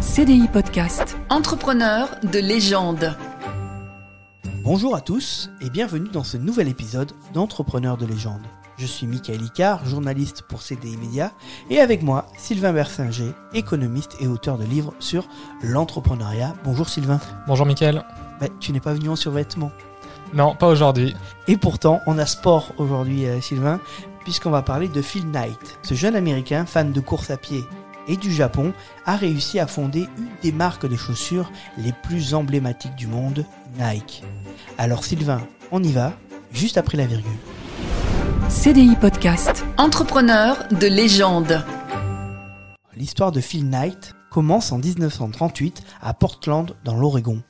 CDI Podcast. Entrepreneur de légende. Bonjour à tous et bienvenue dans ce nouvel épisode d'Entrepreneurs de légende. Je suis Michael Icard, journaliste pour CDI Média, et avec moi Sylvain Bersinger, économiste et auteur de livres sur l'entrepreneuriat. Bonjour Sylvain. Bonjour Michael. Bah, tu n'es pas venu en survêtement. Non, pas aujourd'hui. Et pourtant, on a sport aujourd'hui, euh, Sylvain, puisqu'on va parler de Phil Knight. Ce jeune américain, fan de course à pied et du Japon, a réussi à fonder une des marques de chaussures les plus emblématiques du monde, Nike. Alors Sylvain, on y va, juste après la virgule. CDI Podcast. Entrepreneur de légende. L'histoire de Phil Knight commence en 1938 à Portland, dans l'Oregon.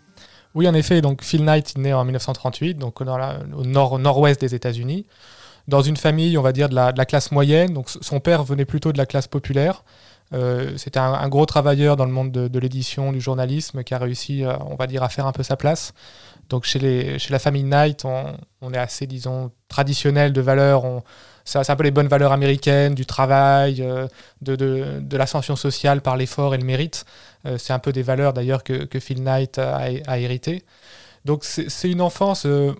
Oui, en effet, donc Phil Knight est né en 1938, donc dans la- au nord- nord-ouest des États-Unis, dans une famille, on va dire, de la, de la classe moyenne. Donc son père venait plutôt de la classe populaire. Euh, C'était un, un gros travailleur dans le monde de, de l'édition, du journalisme, qui a réussi, euh, on va dire, à faire un peu sa place. Donc chez, les, chez la famille Knight, on, on est assez, disons, traditionnel de valeurs. On- C'est un peu les bonnes valeurs américaines, du travail, euh, de, de, de l'ascension sociale par l'effort et le mérite. Euh, c'est un peu des valeurs d'ailleurs que, que Phil Knight a, a hérité. Donc c'est c'est une enfance, euh,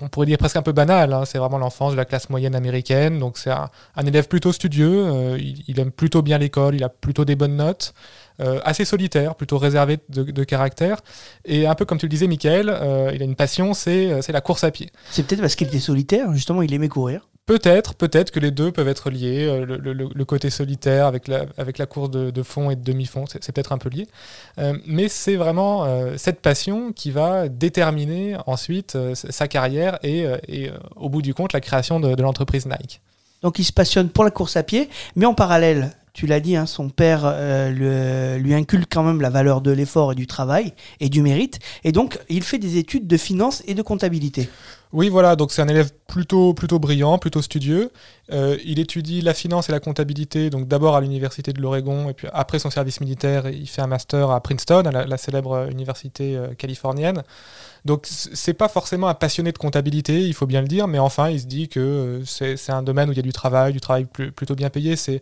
on pourrait dire presque un peu banale. hein. C'est vraiment l'enfance de la classe moyenne américaine. Donc c'est un, élève plutôt studieux. euh, il, il aime plutôt bien l'école. Il a plutôt des bonnes notes. euh, assez solitaire, plutôt réservé de, de caractère. Et un peu comme tu le disais, Michael, euh, il a une passion, c'est euh, c'est la course à pied. C'est peut-être parce qu'il était solitaire, justement, il aimait courir. Peut-être, peut-être que les deux peuvent être liés. euh, Le, côté solitaire avec la, course de, fond et de demi-fond, c'est peut-être un peu lié. Euh, mais c'est vraiment euh, cette passion qui va déterminer ensuite sa carrière et, au bout du compte la création de, de l'entreprise Nike. Donc il se passionne pour la course à pied, mais en parallèle, tu l'as dit, hein, son père euh, lui inculque quand même la valeur de l'effort et du travail et du mérite. Et donc il fait des études de finance et de comptabilité. Oui, voilà, donc c'est un élève plutôt, plutôt brillant, plutôt studieux. Euh, il étudie la finance et la comptabilité, donc d'abord à l'université de l'Oregon, et puis après son service militaire, il fait un master à Princeton, à la, célèbre université euh, californienne. Donc c'est pas forcément un passionné de comptabilité, il faut bien le dire, mais enfin il se dit que c'est un domaine où il y a du travail, du travail plutôt bien payé. C'est,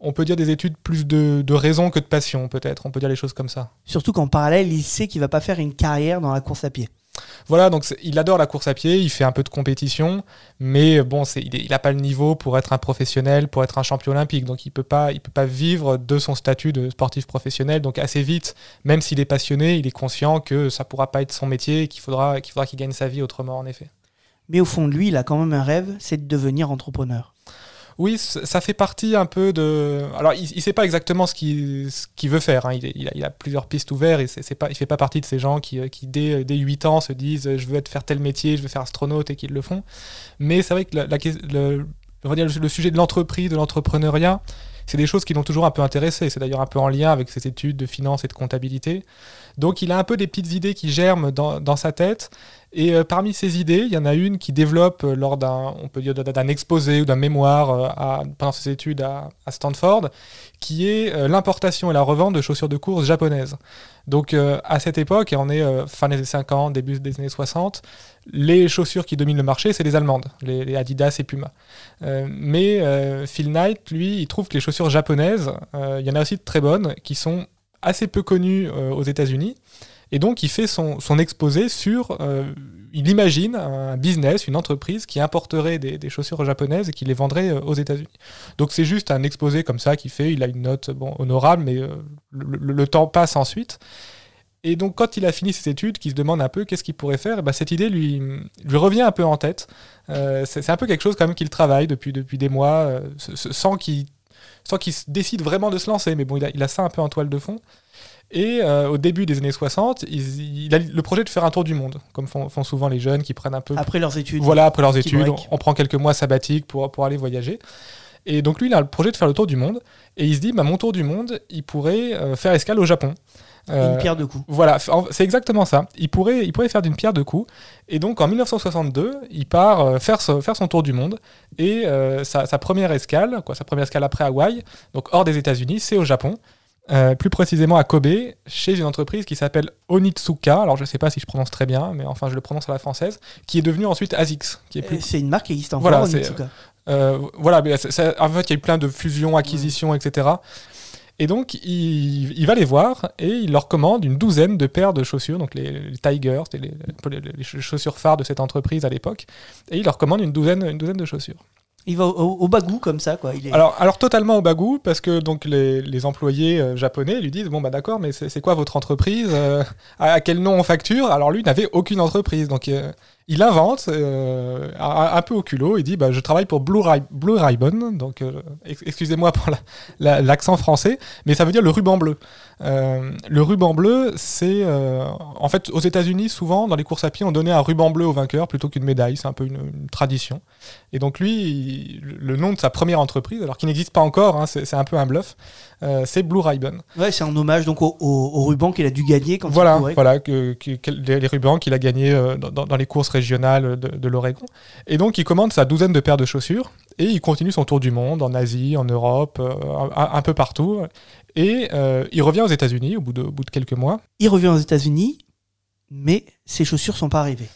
on peut dire des études plus de, de raison que de passion, peut-être. On peut dire les choses comme ça. Surtout qu'en parallèle, il sait qu'il va pas faire une carrière dans la course à pied. Voilà, donc il adore la course à pied, il fait un peu de compétition, mais bon, il n'a pas le niveau pour être un professionnel, pour être un champion olympique, donc il peut pas, il peut pas vivre de son statut de sportif professionnel. Donc assez vite, même s'il est passionné, il est conscient que ça pourra pas être son métier, et qu'il faudra, qu'il faudra qu'il gagne sa vie autrement, en effet. Mais au fond de lui, il a quand même un rêve, c'est de devenir entrepreneur. Oui, ça fait partie un peu de. Alors, il ne sait pas exactement ce qu'il veut faire. hein. Il, a, plusieurs pistes ouvertes et c'est pas, il fait pas partie de ces gens qui, dès, dès 8 ans, se disent je veux être faire tel métier, je veux faire astronaute et qui le font. Mais c'est vrai que le, sujet de l'entreprise, de l'entrepreneuriat, c'est des choses qui l'ont toujours un peu intéressé. C'est d'ailleurs un peu en lien avec ses études de finance et de comptabilité. Donc, il a un peu des petites idées qui germent dans sa tête. Et euh, parmi ces idées, il y en a une qui développe euh, lors d'un, on peut dire d'un exposé ou d'un mémoire euh, pendant ses études à, Stanford, qui est l'importation et la revente de chaussures de course japonaises. Donc à cette époque, et on est fin des années 50, début des années 60, les chaussures qui dominent le marché, c'est les allemandes, les, les Adidas et Puma. Mais Phil Knight, lui, il trouve que les chaussures japonaises, il y en a aussi de très bonnes, qui sont assez peu connues aux États-Unis. Et donc, il fait son, exposé sur. euh, il imagine un business, une entreprise qui importerait des, chaussures japonaises et qui les vendrait euh, aux États-Unis. Donc, c'est juste un exposé comme ça qu'il fait. Il a une note honorable, mais euh, le, temps passe ensuite. Et donc, quand il a fini ses études, qu'il se demande un peu qu'est-ce qu'il pourrait faire, eh ben, cette idée lui, revient un peu en tête. C'est un peu quelque chose quand même qu'il travaille depuis, depuis des mois, sans qu'il sans décide vraiment de se lancer. Mais bon, il a ça un peu en toile de fond. Et euh, au début des années 60, il, il a le projet de faire un tour du monde, comme font, font souvent les jeunes qui prennent un peu. Après leurs études. Voilà, après leurs études, on, prend quelques mois sabbatiques pour, pour aller voyager. Et donc lui, il a le projet de faire le tour du monde. Et il se dit, bah, mon tour du monde, il pourrait euh, faire escale au Japon. Et Euh, une pierre de coups. voilà, c'est exactement ça. Il pourrait, il pourrait faire d'une pierre deux coups. Et donc en 1962, il part faire, ce- faire son tour du monde. Et euh, sa, sa première escale, quoi, sa première escale après Hawaï, donc hors des États-Unis, c'est au Japon. Euh, plus précisément à Kobe, chez une entreprise qui s'appelle Onitsuka. Alors je ne sais pas si je prononce très bien, mais enfin je le prononce à la française, qui est devenue ensuite ASICS, plus C'est une marque qui existe encore, Voilà, Onitsuka. Euh, voilà, mais c'est- c'est- en fait, il y a eu plein de fusions, acquisitions, etc. Et donc, il, il va les voir et il leur commande une douzaine de paires de chaussures, donc les, les Tigers, c'était les, les- les chaussures phares de cette entreprise à l'époque. Et il leur commande une douzaine, une douzaine de chaussures. Il va au, bagou comme ça, quoi. Alors, totalement au bagou, parce que donc les, employés euh, japonais lui disent bon bah d'accord, mais c'est quoi votre entreprise Euh, à, à quel nom on facture? Alors lui n'avait aucune entreprise, donc euh, il invente euh, un, peu au culot. Il dit bah je travaille pour Blue, Ri- Blue Ribbon, donc euh, ex- excusez-moi pour la- la- l'accent français, mais ça veut dire le ruban bleu. Euh, le ruban bleu, c'est en fait aux États-Unis souvent dans les courses à pied on donnait un ruban bleu au vainqueur plutôt qu'une médaille, c'est un peu une, une tradition. Et donc lui, il- le nom de sa première entreprise, alors qu'il n'existe pas encore, hein, c'est un peu un bluff, c'est Blue Ribbon. Ouais, c'est un hommage donc au, au- au ruban qu'il a dû gagner quand il Voilà, courait. voilà que, que- que- les, rubans qu'il a gagnés dans- dans les courses de, l'Oregon. Et donc il commande sa douzaine de paires de chaussures et il continue son tour du monde en Asie, en Europe, euh, un, peu partout. Et euh, il revient aux États-Unis au bout de, bout de quelques mois. Il revient aux États-Unis, mais ses chaussures sont pas arrivées.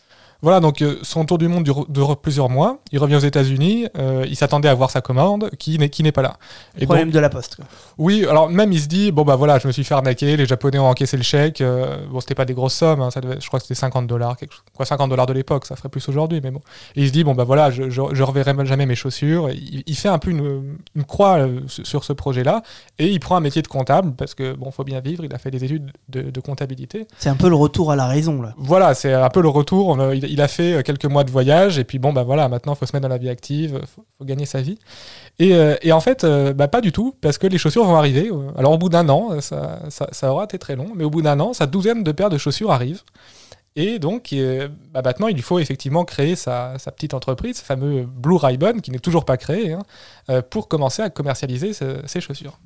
Voilà, donc euh, son tour du monde dure, dure plusieurs mois. Il revient aux États-Unis. euh, il s'attendait à voir sa commande qui n'est qui n'est pas là. Et Problème de la poste. quoi. Oui, alors même il se dit bon bah voilà, je me suis fait arnaquer, les Japonais ont encaissé le chèque. euh, bon, c'était pas des grosses sommes, hein, ça devait, je crois que c'était 50 dollars, quoi 50 dollars de l'époque, ça ferait plus aujourd'hui, mais bon. Et il se dit bon bah voilà, je, je, je reverrai jamais mes chaussures. Il, il fait un peu une, une croix euh, sur sur ce projet-là et il prend un métier de comptable parce que bon, faut bien vivre. Il a fait des études de, de comptabilité. C'est un peu le retour à la raison là. Voilà, c'est un peu le retour. On a- il, il a fait euh, quelques mois de voyage et puis bon, bah voilà, maintenant faut se mettre dans la vie active, faut, faut gagner sa vie. Et, euh, en fait, euh, bah, pas du tout, parce que les chaussures vont arriver. Alors au bout d'un an, ça, ça, aura été très long, mais au bout d'un an, sa douzaine de paires de chaussures arrivent. Et donc, bah, maintenant, il faut effectivement créer sa, petite entreprise, ce fameux Blue Ribbon, qui n'est toujours pas créé, hein, pour commencer à commercialiser ces chaussures.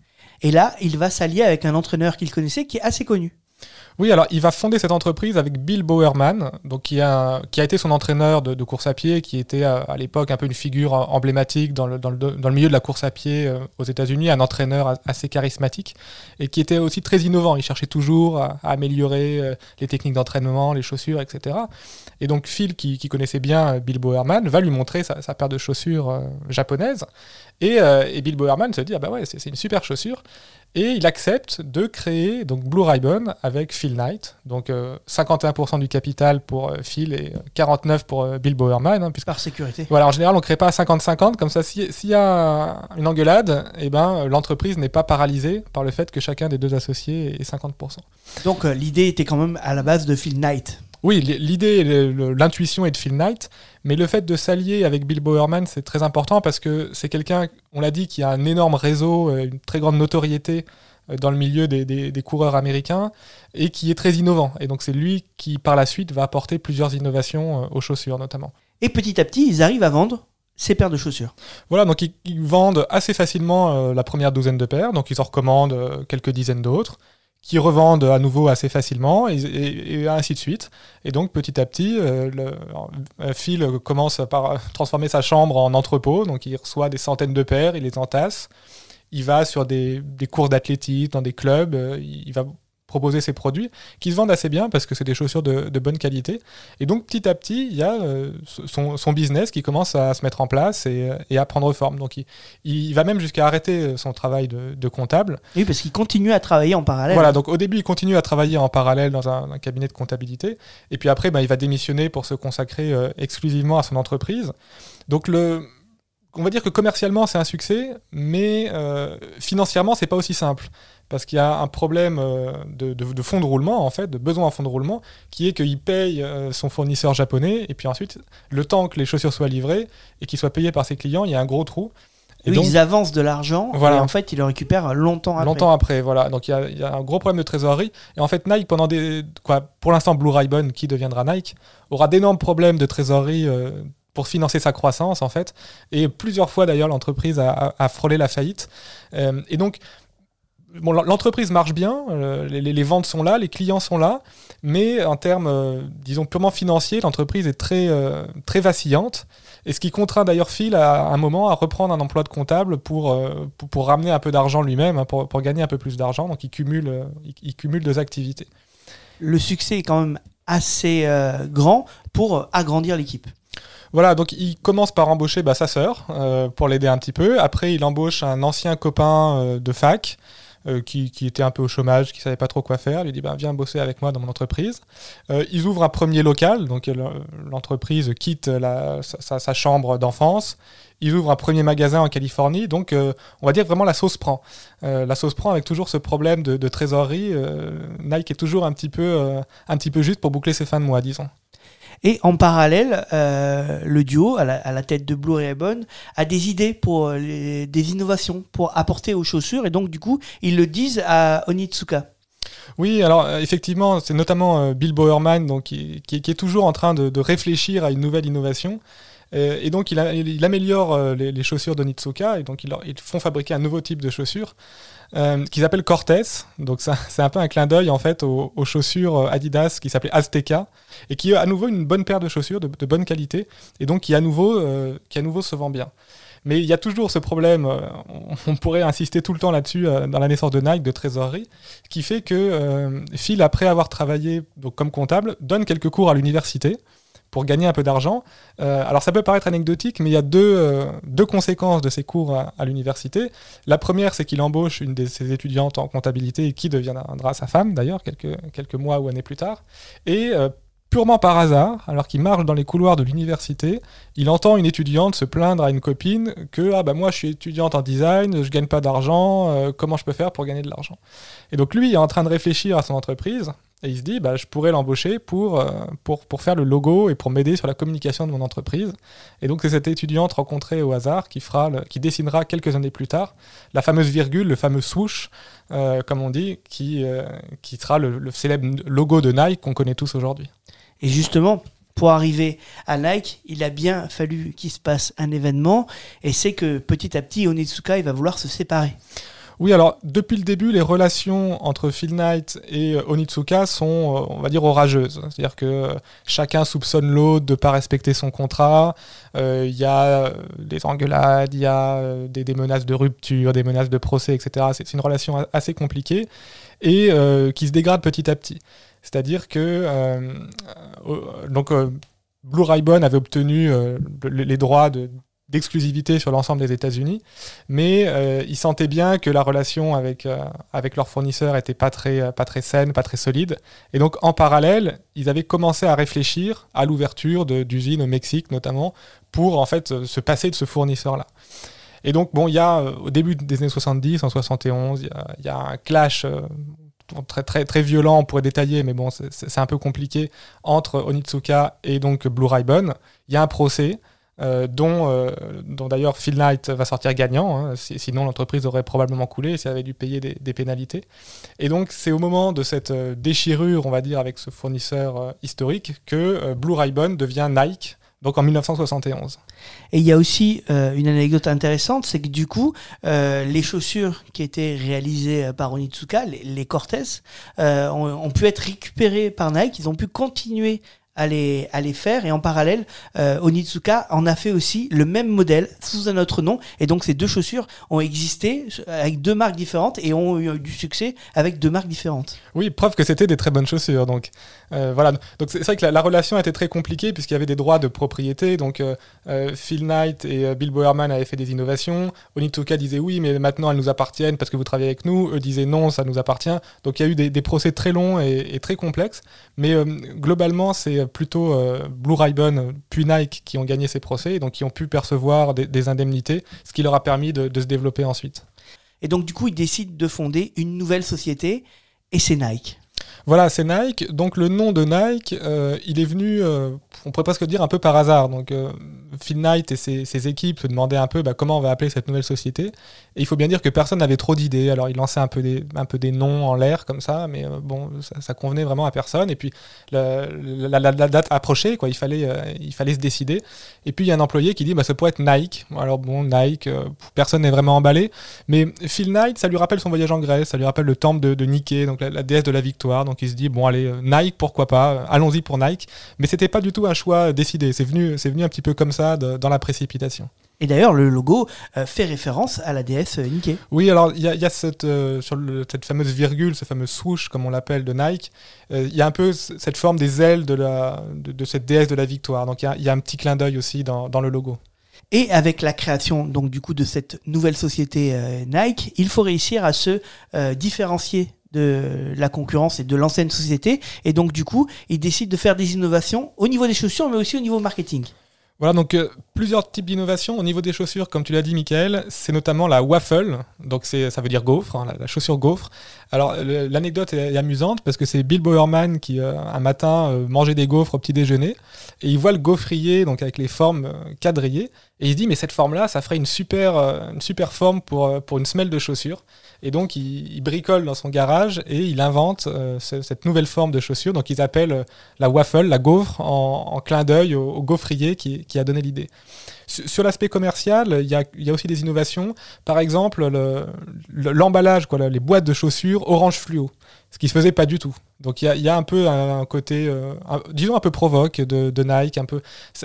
Et là, il va s'allier avec un entraîneur qu'il connaissait qui est assez connu. Oui, alors il va fonder cette entreprise avec Bill Bowerman, qui a, été son entraîneur de, course à pied, qui était à, à l'époque un peu une figure euh, emblématique dans le, milieu de la course à pied euh, aux États-Unis, un entraîneur assez charismatique et qui était aussi très innovant. Il cherchait toujours à, améliorer euh, les techniques d'entraînement, les chaussures, etc. Et donc Phil, qui, connaissait bien euh, Bill Bowerman, va lui montrer sa, paire de chaussures euh, japonaises. Et, euh, et Bill Bowerman se dit ah bah ouais c'est une super chaussure et il accepte de créer donc Blue Ribbon avec Phil Knight donc euh, 51% du capital pour euh, Phil et 49 pour euh, Bill Bowerman hein, puisque Par sécurité. voilà en général on crée pas à 50-50 comme ça si- s'il y a une engueulade et ben l'entreprise n'est pas paralysée par le fait que chacun des deux associés ait 50%. Donc l'idée était quand même à la base de Phil Knight. Oui, l'idée, l'intuition est de Phil Knight, mais le fait de s'allier avec Bill Bowerman, c'est très important parce que c'est quelqu'un, on l'a dit, qui a un énorme réseau, euh, une très grande notoriété euh, dans le milieu des, des- des coureurs américains et qui est très innovant. Et donc c'est lui qui, par la suite, va apporter plusieurs innovations euh, aux chaussures notamment. Et petit à petit, ils arrivent à vendre ces paires de chaussures. Voilà, donc ils, ils vendent assez facilement euh, la première douzaine de paires, donc ils en recommandent euh, quelques dizaines d'autres, qui revendent à nouveau assez facilement, et, ainsi de suite. Et donc petit à petit, euh, euh, Phil commence par euh, transformer sa chambre en entrepôt, donc il reçoit des centaines de paires, il les entasse, il va sur des, cours d'athlétisme, dans des clubs, il va proposer ses produits qui se vendent assez bien parce que c'est des chaussures de, de bonne qualité. Et donc petit à petit, il y a euh, son, son business qui commence à se mettre en place et, et à prendre forme. Donc il, il va même jusqu'à arrêter son travail de, de comptable. Oui, parce qu'ils continuent à travailler en parallèle. Voilà, donc au début, il continue à travailler en parallèle dans un, un cabinet de comptabilité. Et puis après, bah, il va démissionner pour se consacrer euh, exclusivement à son entreprise. Donc le, on va dire que commercialement, c'est un succès, mais euh, financièrement, c'est pas aussi simple. Parce qu'il y a un problème euh, de, de, de fonds de roulement, en fait, de besoin en fonds de roulement, qui est qu'il paye euh, son fournisseur japonais, et puis ensuite, le temps que les chaussures soient livrées et qu'ils soient payés par ses clients, il y a un gros trou. Et donc, ils avancent de l'argent Voilà. et en fait, ils le récupèrent longtemps après. Longtemps après, voilà. Donc il y a, il y a un gros problème de trésorerie. Et en fait, Nike, pendant des. Quoi, pour l'instant, Blue Ribbon, qui deviendra Nike, aura d'énormes problèmes de trésorerie euh, pour financer sa croissance, en fait. Et plusieurs fois, d'ailleurs, l'entreprise a, a- a frôlé la faillite. Euh, et donc. Bon, l'entreprise marche bien, euh, les, ventes sont là, les clients sont là, mais en termes, euh, disons, purement financiers, l'entreprise est très, euh, très vacillante. Et ce qui contraint d'ailleurs Phil à, un moment à reprendre un emploi de comptable pour, pour, pour ramener un peu d'argent lui-même, hein, pour, pour gagner un peu plus d'argent. Donc il cumule, il, il cumule deux activités. Le succès est quand même assez grand pour agrandir l'équipe. Voilà, donc il commence par embaucher bah, sa sœur euh, pour l'aider un petit peu. Après, il embauche un ancien copain euh, de fac euh, qui, était un peu au chômage, qui savait pas trop quoi faire. Lui dit bah, viens bosser avec moi dans mon entreprise. Euh, ils ouvrent un premier local, donc euh, l'entreprise quitte sa, chambre d'enfance. Ils ouvrent un premier magasin en Californie, donc on va dire vraiment la sauce prend. La sauce prend avec toujours ce problème de, trésorerie. Nike est toujours un petit peu, un petit peu juste pour boucler ses fins de mois, disons. Et en parallèle, euh, le duo, à la, tête de Blue Ribbon, a des idées pour euh, des innovations, pour apporter aux chaussures. Et donc, du coup, ils le disent à Onitsuka. Oui, alors euh, effectivement, c'est notamment Bill Bowerman donc, qui, est toujours en train de réfléchir à une nouvelle innovation. Euh, et donc, il, améliore euh, les, chaussures d'Onitsuka et donc ils, font fabriquer un nouveau type de chaussures euh, qu'ils appellent Cortez. Donc, c'est un peu un clin d'œil en fait aux, chaussures Adidas qui s'appelaient Azteca et qui à nouveau une bonne paire de chaussures de, de bonne qualité et donc qui à nouveau, se vend bien. Mais il y a toujours ce problème, on, pourrait insister tout le temps là-dessus dans la naissance de Nike, de trésorerie, qui fait que Phil, après avoir travaillé comme comptable, donne quelques cours à l'université pour gagner un peu d'argent. Euh, alors ça peut paraître anecdotique, mais il y a deux, euh, conséquences de ces cours à, l'université. La première, c'est qu'il embauche une de ses étudiantes en comptabilité qui deviendra sa femme d'ailleurs quelques, mois ou années plus tard. Et euh, purement par hasard, alors qu'il marche dans les couloirs de l'université, il entend une étudiante se plaindre à une copine que ah bah moi je suis étudiante en design, je gagne pas d'argent, comment je peux faire pour gagner de l'argent? Et donc lui il est en train de réfléchir à son entreprise et il se dit bah je pourrais l'embaucher pour, euh, pour pour faire le logo et pour m'aider sur la communication de mon entreprise. Et donc c'est cette étudiante rencontrée au hasard qui fera qui dessinera quelques années plus tard la fameuse virgule, le fameux swoosh euh, comme on dit, qui euh, qui sera le, le célèbre logo de Nike qu'on connaît tous aujourd'hui. Et justement, pour arriver à Nike, il a bien fallu qu'il se passe un événement. Et c'est que petit à petit, Onitsuka, il va vouloir se séparer. Oui, alors depuis le début, les relations entre Phil Knight et euh, Onitsuka sont, euh, on va dire, orageuses. C'est-à-dire que euh, chacun soupçonne l'autre de ne pas respecter son contrat. Il y a des engueulades, il y a des, menaces de rupture, des menaces de procès, etc. C'est une relation assez compliquée et qui se dégrade petit à petit. C'est-à-dire que donc Blue Ribbon avait obtenu le- les droits de- d'exclusivité sur l'ensemble des États-Unis, mais euh, ils sentaient bien que la relation avec, euh, avec leurs fournisseurs était pas très, euh, pas très saine, pas très solide. Et donc, en parallèle, ils avaient commencé à réfléchir à l'ouverture d'usines au Mexique, notamment, pour en fait euh, se passer de ce fournisseur-là. Et donc, bon, il y a, euh, au début des années 70, en 71, il y y a un clash euh, très, très, très violent, on pourrait détailler, mais bon, c'est un peu compliqué, entre Onitsuka et donc Blue Ribbon. Il y a un procès. Euh, dont, euh, dont d'ailleurs Phil Knight va sortir gagnant, hein, si- sinon l'entreprise aurait probablement coulé si elle avait dû payer des, pénalités. Et donc c'est au moment de cette euh, déchirure, on va dire, avec ce fournisseur historique, que Blue Ribbon devient Nike, donc en 1971. Et il y a aussi une anecdote intéressante, c'est que du coup, les chaussures qui étaient réalisées par Onitsuka, les, Cortez, ont, ont pu être récupérées par Nike. Ils ont pu continuer à les, à les faire. Et en parallèle, euh, Onitsuka en a fait aussi le même modèle sous un autre nom. Et donc ces deux chaussures ont existé avec deux marques différentes et ont eu du succès avec deux marques différentes. Oui, preuve que c'était des très bonnes chaussures. Donc euh, voilà. Donc c'est vrai que la, la relation était très compliquée puisqu'il y avait des droits de propriété. Donc euh, euh, Phil Knight et euh, Bill Bowerman avaient fait des innovations. Onitsuka disait oui, mais maintenant elles nous appartiennent parce que vous travaillez avec nous. Eux disaient non, ça nous appartient. Donc il y a eu des, procès très longs et, très complexes. Mais euh, globalement, c'est plutôt euh, Blue Ribbon puis Nike qui ont gagné ces procès et donc qui ont pu percevoir des, des indemnités, ce qui leur a permis de, de se développer ensuite. Et donc du coup, ils décident de fonder une nouvelle société et c'est Nike. Voilà, c'est Nike. Donc le nom de Nike, euh, il est venu, euh, on pourrait presque dire un peu par hasard. Donc euh, Phil Knight et ses, équipes se demandaient un peu bah, comment on va appeler cette nouvelle société. Et il faut bien dire que personne n'avait trop d'idées. Alors il lançait un peu des, un peu des noms en l'air comme ça, mais euh, bon, ça, convenait vraiment à personne. Et puis la, date approchait, quoi. Il fallait, euh, il fallait se décider. Et puis il y a un employé qui dit bah, ça pourrait être Nike. Alors bon, Nike, euh, personne n'est vraiment emballé. Mais Phil Knight, ça lui rappelle son voyage en Grèce, ça lui rappelle le temple de, de Nike, donc la, déesse de la victoire. Donc il se dit bon allez Nike pourquoi pas, allons-y pour Nike. Mais c'était pas du tout un choix décidé. C'est venu, c'est venu un petit peu comme ça dans la précipitation. Et d'ailleurs, le logo euh, fait référence à la déesse euh, Nike. Oui, alors il y a, il y a cette, euh, sur le- cette fameuse virgule, ce fameux swoosh comme on l'appelle de Nike, il y a un peu cette forme des ailes de, la, de, de cette déesse de la victoire. Donc il y a, il y a un petit clin d'œil aussi dans, dans le logo. Et avec la création donc du coup de cette nouvelle société euh, Nike, il faut réussir à se euh, différencier de la concurrence et de l'ancienne société. Et donc du coup, il décide de faire des innovations au niveau des chaussures, mais aussi au niveau marketing. Voilà, donc euh, plusieurs types d'innovations. Au niveau des chaussures, comme tu l'as dit, Michael, c'est notamment la waffle, donc ça veut dire gaufre, hein, la, chaussure gaufre. Alors l'anecdote est, amusante parce que c'est Bill Bowerman qui, euh, un matin, euh, mangeait des gaufres au petit déjeuner et il voit le gaufrier, donc avec les formes euh, quadrillées, et il se dit, mais cette forme-là, ça ferait une super, une super forme pour, pour une semelle de chaussure. Et donc il, bricole dans son garage et il invente ce- cette nouvelle forme de chaussure, donc ils appellent la waffle, la gaufre, en, en clin d'œil au, au gaufrier qui, qui a donné l'idée. Sur, l'aspect commercial, il y a, aussi des innovations. Par exemple, le- le- l'emballage, les boîtes de chaussures orange fluo, ce qui se faisait pas du tout. Donc il y a, un peu un, côté, euh, disons un peu provoque de, Nike. Un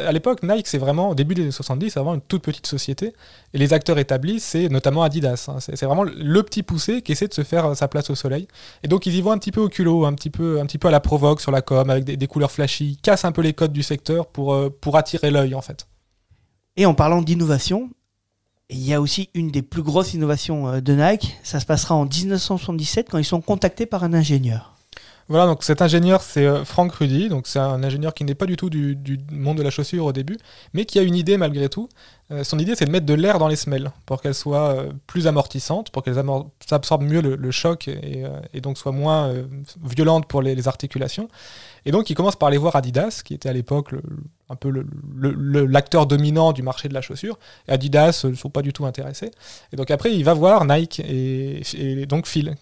À l'époque, Nike, c'est vraiment, au début des années 70, c'est vraiment une toute petite société. Et les acteurs établis, c'est notamment Adidas. hein. C'est vraiment le petit poussé qui essaie de se faire euh, sa place au soleil. Et donc ils y vont un petit peu au culot, un petit peu, à la provoque sur la com, avec des, couleurs flashy, cassent un peu les codes du secteur pour, euh, pour attirer l'œil en fait. Et en parlant d'innovation, il y a aussi une des plus grosses innovations euh, de Nike. Ça se passera en 1977 quand ils sont contactés par un ingénieur. Voilà, donc cet ingénieur, c'est euh, Frank Rudy. Donc c'est un ingénieur qui n'est pas du tout du, monde de la chaussure au début, mais qui a une idée malgré tout. Euh, son idée, c'est de mettre de l'air dans les semelles pour qu'elles soient euh, plus amortissantes, pour qu'elles absorbent mieux le, choc et, donc soient moins violentes pour les, articulations. Et donc il commence par aller voir Adidas, qui était à l'époque un peu l'acteur dominant du marché de la chaussure. Et Adidas ne sont pas du tout intéressés. Et donc après, il va voir Nike et donc Phil,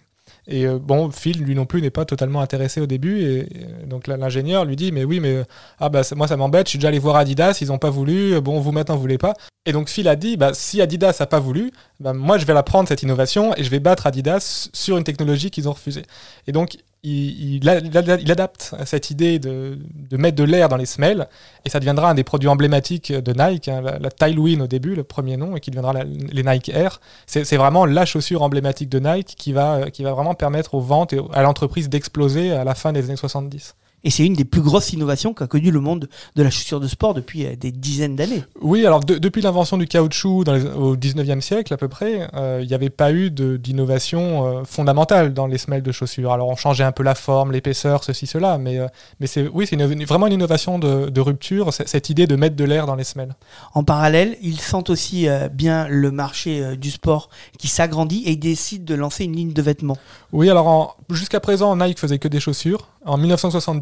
et euh, bon, Phil, lui non plus, n'est pas totalement intéressé au début. Et, donc l'ingénieur lui dit Mais oui, mais euh, ah bah, moi, ça m'embête, je suis déjà allé voir Adidas, ils n'ont pas voulu, euh, bon, vous maintenant, vous voulez pas. Et donc Phil a dit bah, Si Adidas n'a pas voulu, bah, moi, je vais la prendre, cette innovation, et je vais battre Adidas sur une technologie qu'ils ont refusée. Et donc, il, il il adapte cette idée de, de mettre de l'air dans les semelles, et ça deviendra un des produits emblématiques de Nike, hein, la, la Tailwind au début, le premier nom, et qui deviendra les Nike Air. C'est vraiment la chaussure emblématique de Nike qui va, qui va vraiment permettre aux ventes et à l'entreprise d'exploser à la fin des années 70. Et c'est une des plus grosses innovations qu'a connu le monde de la chaussure de sport depuis euh, des dizaines d'années. Oui, alors de- depuis l'invention du caoutchouc dans les- au 19e siècle à peu près, euh, il n'y avait pas eu d'innovation euh, fondamentale dans les semelles de chaussures. Alors on changeait un peu la forme, l'épaisseur, ceci, cela, mais, euh, mais c'est oui, c'est vraiment une innovation de, de rupture, cette idée de mettre de l'air dans les semelles. En parallèle, ils sentent aussi bien le marché du sport qui s'agrandit et ils décident de lancer une ligne de vêtements. Oui, alors jusqu'à présent, Nike faisait que des chaussures. En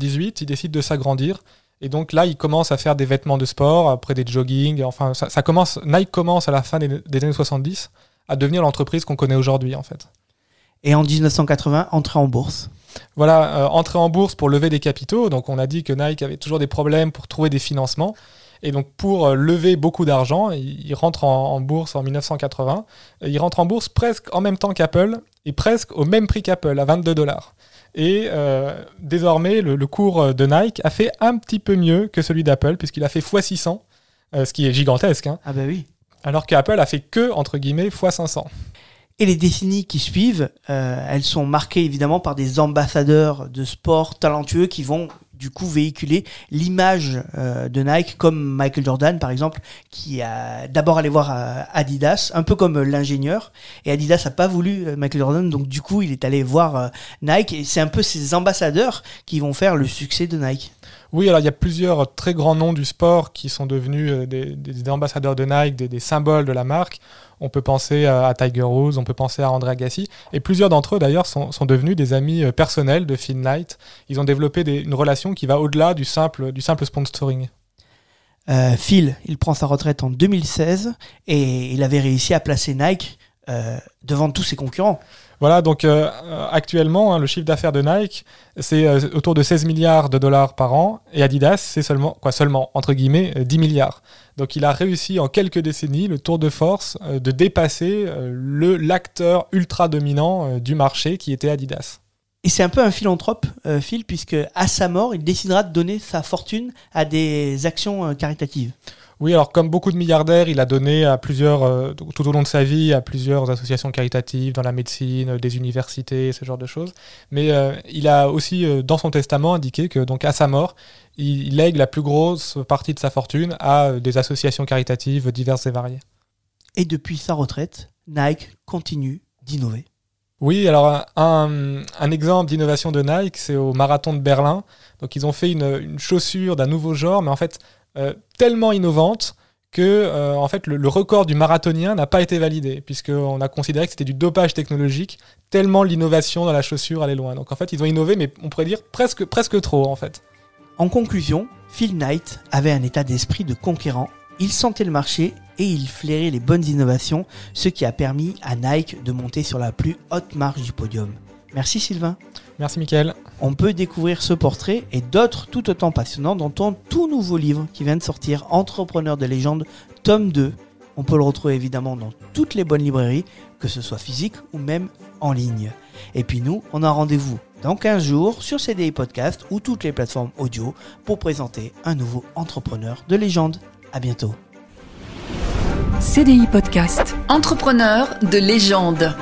1978, il décide de s'agrandir. Et donc là, il commence à faire des vêtements de sport, après des jogging. Enfin, ça, ça commence, Nike commence à la fin des, des années 70 à devenir l'entreprise qu'on connaît aujourd'hui, en fait. Et en 1980, entrer en bourse. Voilà, euh, entrer en bourse pour lever des capitaux. Donc on a dit que Nike avait toujours des problèmes pour trouver des financements. Et donc pour euh, lever beaucoup d'argent, il, rentre en, en bourse en 1980. Et il rentre en bourse presque en même temps qu'Apple et presque au même prix qu'Apple, à 22 dollars. Et euh, désormais, le, le cours de Nike a fait un petit peu mieux que celui d'Apple, puisqu'il a fait x600, euh, ce qui est gigantesque, hein, Ah bah oui. alors qu'Apple a fait que, entre guillemets, x500. Et les décennies qui suivent, euh, elles sont marquées évidemment par des ambassadeurs de sport talentueux qui vont du coup véhiculer l'image euh, de Nike, comme Michael Jordan par exemple, qui a d'abord allé voir euh, Adidas, un peu comme euh, l'ingénieur, et Adidas a pas voulu Michael Jordan, donc du coup il est allé voir Nike, et c'est un peu ces ambassadeurs qui vont faire le succès de Nike. Oui, alors il y a plusieurs très grands noms du sport qui sont devenus des, ambassadeurs de Nike, des symboles de la marque. On peut penser à, Tiger Woods, on peut penser à André Agassi. Et plusieurs d'entre eux, d'ailleurs, sont, devenus des amis euh, personnels de Phil Knight. Ils ont développé une relation qui va au-delà du simple, du simple sponsoring. Euh, Phil, il prend sa retraite en 2016, et il avait réussi à placer Nike euh, devant tous ses concurrents. Voilà, donc euh, euh, actuellement, hein, le chiffre d'affaires de Nike, c'est euh, autour de 16 milliards de dollars par an, et Adidas, c'est seulement, quoi, seulement, entre guillemets, euh, 10 milliards. Donc il a réussi en quelques décennies le tour de force de dépasser le l'acteur ultra dominant du marché qui était Adidas. Et c'est un peu un philanthrope, euh, Phil, puisque à sa mort, il décidera de donner sa fortune à des actions euh, caritatives. Oui, alors comme beaucoup de milliardaires, il a donné à plusieurs, euh, tout au long de sa vie, à plusieurs associations caritatives dans la médecine, des universités, ce genre de choses. Mais euh, il a aussi, euh, dans son testament, indiqué que donc à sa mort, il, il lègue la plus grosse partie de sa fortune à des associations caritatives diverses et variées. Et depuis sa retraite, Nike continue d'innover. Oui, alors un, un exemple d'innovation de Nike, c'est au marathon de Berlin. Donc ils ont fait une, une chaussure d'un nouveau genre, mais en fait euh, tellement innovante que euh, en fait le, record du marathonien n'a pas été validé, puisqu'on a considéré que c'était du dopage technologique, tellement l'innovation dans la chaussure allait loin. Donc en fait ils ont innové, mais on pourrait dire presque, presque trop en fait. En conclusion, Phil Knight avait un état d'esprit de conquérant. Il sentait le marché et il flairait les bonnes innovations, ce qui a permis à Nike de monter sur la plus haute marche du podium. Merci Sylvain. Merci Mickaël. On peut découvrir ce portrait et d'autres tout autant passionnants dans ton tout nouveau livre qui vient de sortir, Entrepreneur de légende, tome 2. On peut le retrouver évidemment dans toutes les bonnes librairies, que ce soit physique ou même en ligne. Et puis nous, on a rendez-vous dans 15 jours sur CDI Podcast ou toutes les plateformes audio pour présenter un nouveau entrepreneur de légende. À bientôt. CDI Podcast. Entrepreneur de légende.